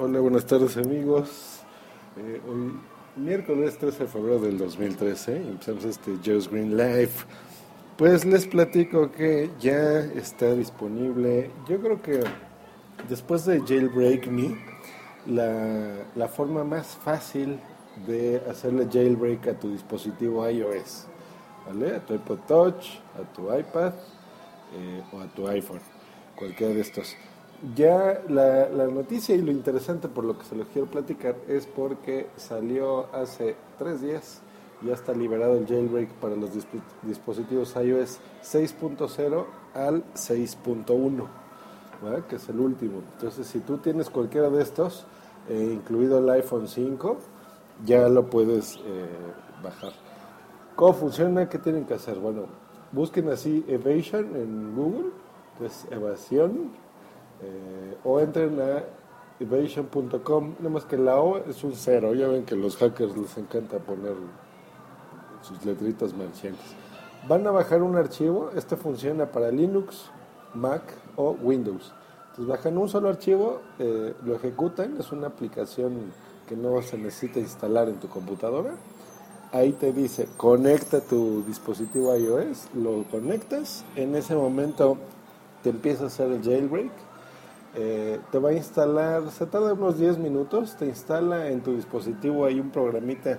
Hola, buenas tardes amigos. Eh, hoy miércoles 13 de febrero del 2013 empezamos este Joe's Green Life. Pues les platico que ya está disponible, yo creo que después de Jailbreak Me, la, la forma más fácil de hacerle jailbreak a tu dispositivo iOS, ¿vale? A tu iPod Touch, a tu iPad eh, o a tu iPhone, cualquiera de estos. Ya la, noticia y lo interesante por lo que se los quiero platicar es porque salió hace tres días, ya está liberado el jailbreak para los disp dispositivos iOS 6.0 al 6.1, que es el último. Entonces, si tú tienes cualquiera de estos, eh, incluido el iPhone 5, ya lo puedes eh, bajar. ¿Cómo funciona? ¿Qué tienen que hacer? Bueno, busquen así Evasion en Google, que es evasión eh, o entren a evasion.com, nada más que la O es un cero, ya ven que los hackers les encanta poner sus letritas marcianas. Van a bajar un archivo, este funciona para Linux, Mac o Windows. Entonces bajan un solo archivo, eh, lo ejecutan, es una aplicación que no se necesita instalar en tu computadora. Ahí te dice, conecta tu dispositivo iOS, lo conectas, en ese momento te empieza a hacer el jailbreak eh, te va a instalar, se tarda unos 10 minutos, te instala en tu dispositivo hay un programita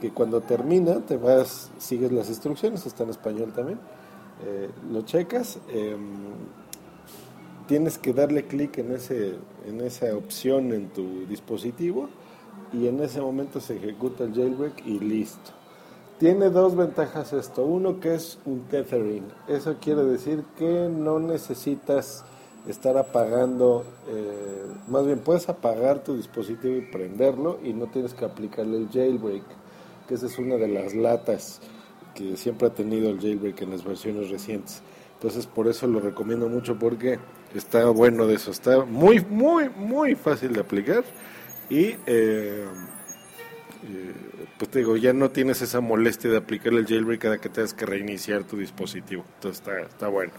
que cuando termina te vas, sigues las instrucciones, está en español también, eh, lo checas, em, tienes que darle clic en, ese, en esa opción en tu dispositivo y en ese momento se ejecuta el jailbreak y listo. Tiene dos ventajas esto, uno que es un tethering, eso quiere decir que no necesitas estar apagando, eh, más bien puedes apagar tu dispositivo y prenderlo y no tienes que aplicarle el jailbreak, que esa es una de las latas que siempre ha tenido el jailbreak en las versiones recientes. Entonces por eso lo recomiendo mucho porque está bueno de eso, está muy, muy, muy fácil de aplicar y eh, eh, pues te digo, ya no tienes esa molestia de aplicarle el jailbreak cada que tengas que reiniciar tu dispositivo. Entonces está, está bueno.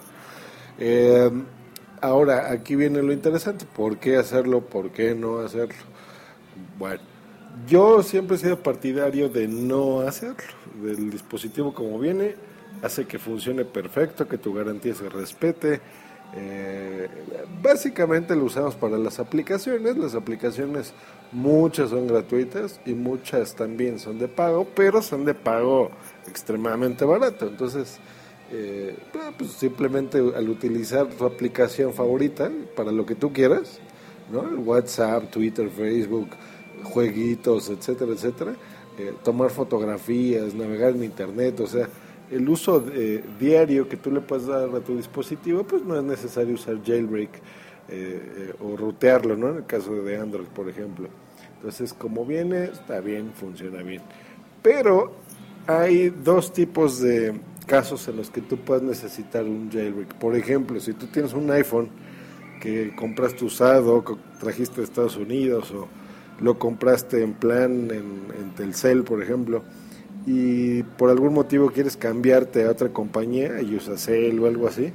Ahora, aquí viene lo interesante, ¿por qué hacerlo? ¿Por qué no hacerlo? Bueno, yo siempre he sido partidario de no hacerlo, del dispositivo como viene, hace que funcione perfecto, que tu garantía se respete. Eh, básicamente lo usamos para las aplicaciones, las aplicaciones muchas son gratuitas y muchas también son de pago, pero son de pago extremadamente barato, entonces eh, pues simplemente al utilizar tu aplicación favorita para lo que tú quieras, ¿no? WhatsApp, Twitter, Facebook, jueguitos, etcétera, etcétera, eh, tomar fotografías, navegar en Internet, o sea, el uso eh, diario que tú le puedes dar a tu dispositivo, pues no es necesario usar jailbreak o rutearlo, ¿no? En el caso de Android, por ejemplo. Entonces, como viene, está bien, funciona bien. Pero hay dos tipos de casos en los que tú puedes necesitar un jailbreak. Por ejemplo, si tú tienes un iPhone que compraste usado, que trajiste de Estados Unidos o lo compraste en plan en, Telcel, por ejemplo, y por algún motivo quieres cambiarte a otra compañía y usas Cell o algo así,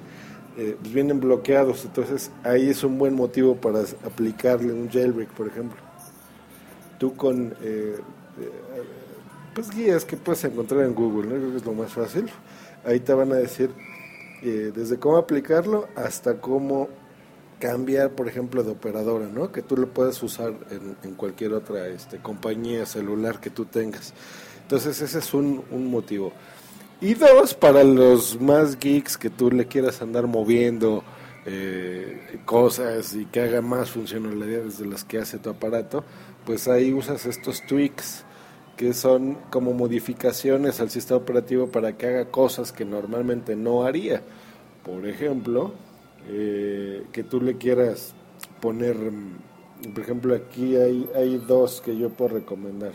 eh, pues vienen bloqueados. Entonces ahí es un buen motivo para aplicarle un jailbreak, por ejemplo. Tú con eh, eh, pues guías que puedes encontrar en Google, ¿no? creo que es lo más fácil. Ahí te van a decir eh, desde cómo aplicarlo hasta cómo cambiar, por ejemplo, de operadora, ¿no? Que tú lo puedes usar en, cualquier otra este, compañía celular que tú tengas. Entonces ese es un, motivo. Y dos, para los más geeks que tú le quieras andar moviendo eh, cosas y que haga más funcionalidades de las que hace tu aparato, pues ahí usas estos tweaks que son como modificaciones al sistema operativo para que haga cosas que normalmente no haría. Por ejemplo, eh, que tú le quieras poner, mm, por ejemplo, aquí hay, hay dos que yo puedo recomendar.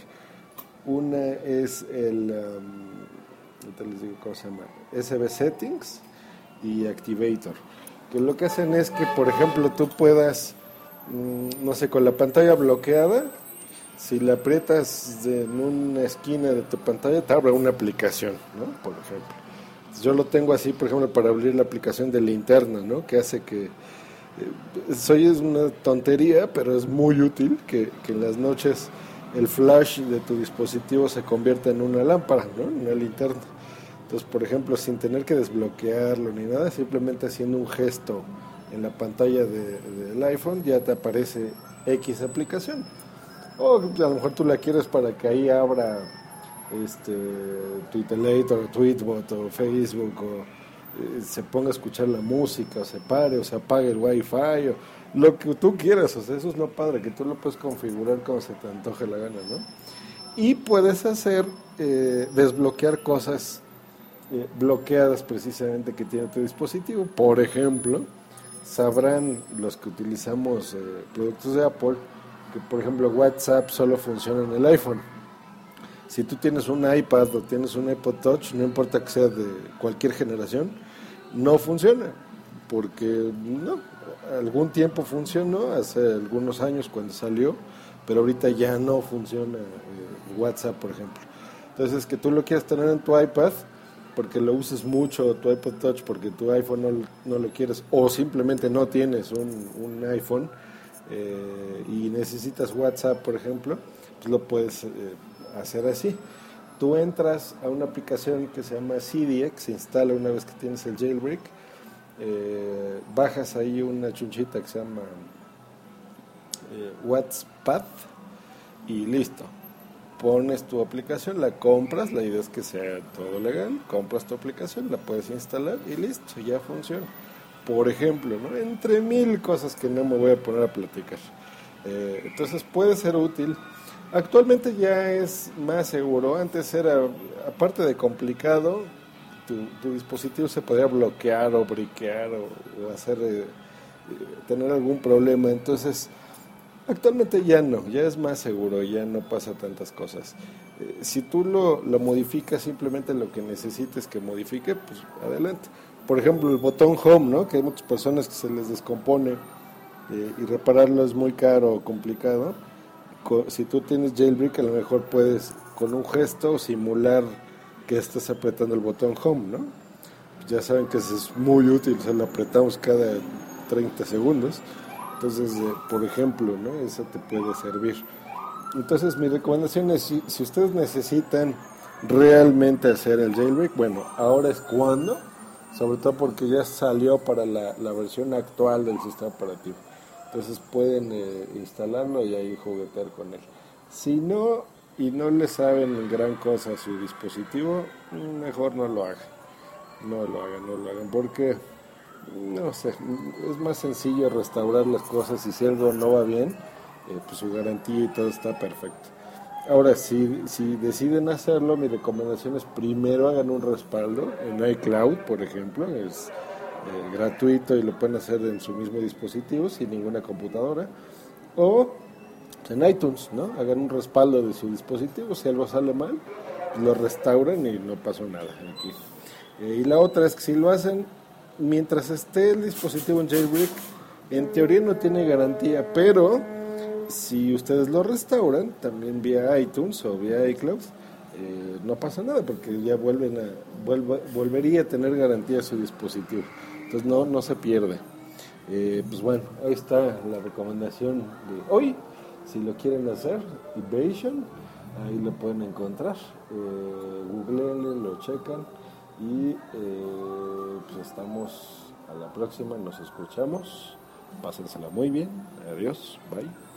Una es el, um, les digo cómo se llama, SB Settings y Activator. Que lo que hacen es que, por ejemplo, tú puedas, mm, no sé, con la pantalla bloqueada, si la aprietas en una esquina de tu pantalla, te abre una aplicación, ¿no? Por ejemplo. Yo lo tengo así, por ejemplo, para abrir la aplicación de linterna, ¿no? Que hace que... Eh, soy es una tontería, pero es muy útil que, que, en las noches el flash de tu dispositivo se convierta en una lámpara, ¿no? Una linterna. Entonces, por ejemplo, sin tener que desbloquearlo ni nada, simplemente haciendo un gesto en la pantalla del iPhone ya te aparece X aplicación. O a lo mejor tú la quieres para que ahí abra este Twitter, Tweetbot o Facebook o eh, se ponga a escuchar la música, o se pare, o se apague el wifi, o lo que tú quieras, o sea, eso es lo padre, que tú lo puedes configurar como se te antoje la gana, ¿no? Y puedes hacer, eh, desbloquear cosas eh, bloqueadas precisamente que tiene tu dispositivo. Por ejemplo, sabrán los que utilizamos productos de Apple que, por ejemplo, WhatsApp solo funciona en el iPhone si tú tienes un iPad o tienes un iPod Touch, no importa que sea de cualquier generación, no funciona. Porque no, algún tiempo funcionó, hace algunos años cuando salió, pero ahorita ya no funciona eh, WhatsApp, por ejemplo. Entonces, que tú lo quieras tener en tu iPad, porque lo uses mucho, tu iPod Touch, porque tu iPhone no, lo quieres, o simplemente no tienes un, iPhone eh, y necesitas WhatsApp, por ejemplo, pues lo puedes... Eh, hacer así. Tú entras a una aplicación que se llama CDX, se instala una vez que tienes el jailbreak, eh, bajas ahí una chunchita que se llama WhatsApp y listo. Pones tu aplicación, la compras, la idea es que sea todo legal, compras tu aplicación, la puedes instalar y listo, ya funciona. Por ejemplo, entre mil cosas que no me voy a poner a platicar. Eh, entonces puede ser útil Actualmente ya es más seguro. Antes era, aparte de complicado, tu, dispositivo se podía bloquear o briquear o, hacer eh, tener algún problema. Entonces, actualmente ya no, ya es más seguro, ya no pasa tantas cosas. Eh, si tú lo, lo modificas simplemente lo que necesites que modifique, pues adelante. Por ejemplo, el botón home, ¿no? Que hay muchas personas que se les descompone eh, y repararlo es muy caro o complicado si tú tienes jailbreak, a lo mejor puedes con un gesto simular que estás apretando el botón home, ¿no? Ya saben que eso es muy útil, o sea, lo apretamos cada 30 segundos. Entonces, eh, por ejemplo, ¿no? Eso te puede servir. Entonces, mi recomendación es, si, si ustedes necesitan realmente hacer el jailbreak, bueno, ahora es cuando, sobre todo porque ya salió para la, la versión actual del sistema operativo. Entonces pueden eh, instalarlo y ahí juguetear con él. Si no, y no le saben gran cosa a su dispositivo, mejor no lo hagan. No lo hagan, no lo hagan, porque, no sé, es más sencillo restaurar las cosas y si algo no va bien, eh, pues su garantía y todo está perfecto. Ahora, si, si deciden hacerlo, mi recomendación es primero hagan un respaldo en iCloud, por ejemplo, es eh, gratuito y lo pueden hacer en su mismo dispositivo sin ninguna computadora. O en iTunes, ¿no? Hagan un respaldo de su dispositivo, si algo sale mal, lo restauran y no pasó nada. Eh, y la otra es que si lo hacen mientras esté el dispositivo en jailbreak, en teoría no tiene garantía, pero si ustedes lo restauran, también vía iTunes o vía iCloud, eh, no pasa nada porque ya vuelven a, volvería a tener garantía su dispositivo. Entonces no, no se pierde. Eh, pues bueno, ahí está la recomendación de hoy. Si lo quieren hacer, Evasion, ahí lo pueden encontrar. Eh, Google lo checan y eh, pues estamos a la próxima, nos escuchamos. Pásensela muy bien. Adiós, bye.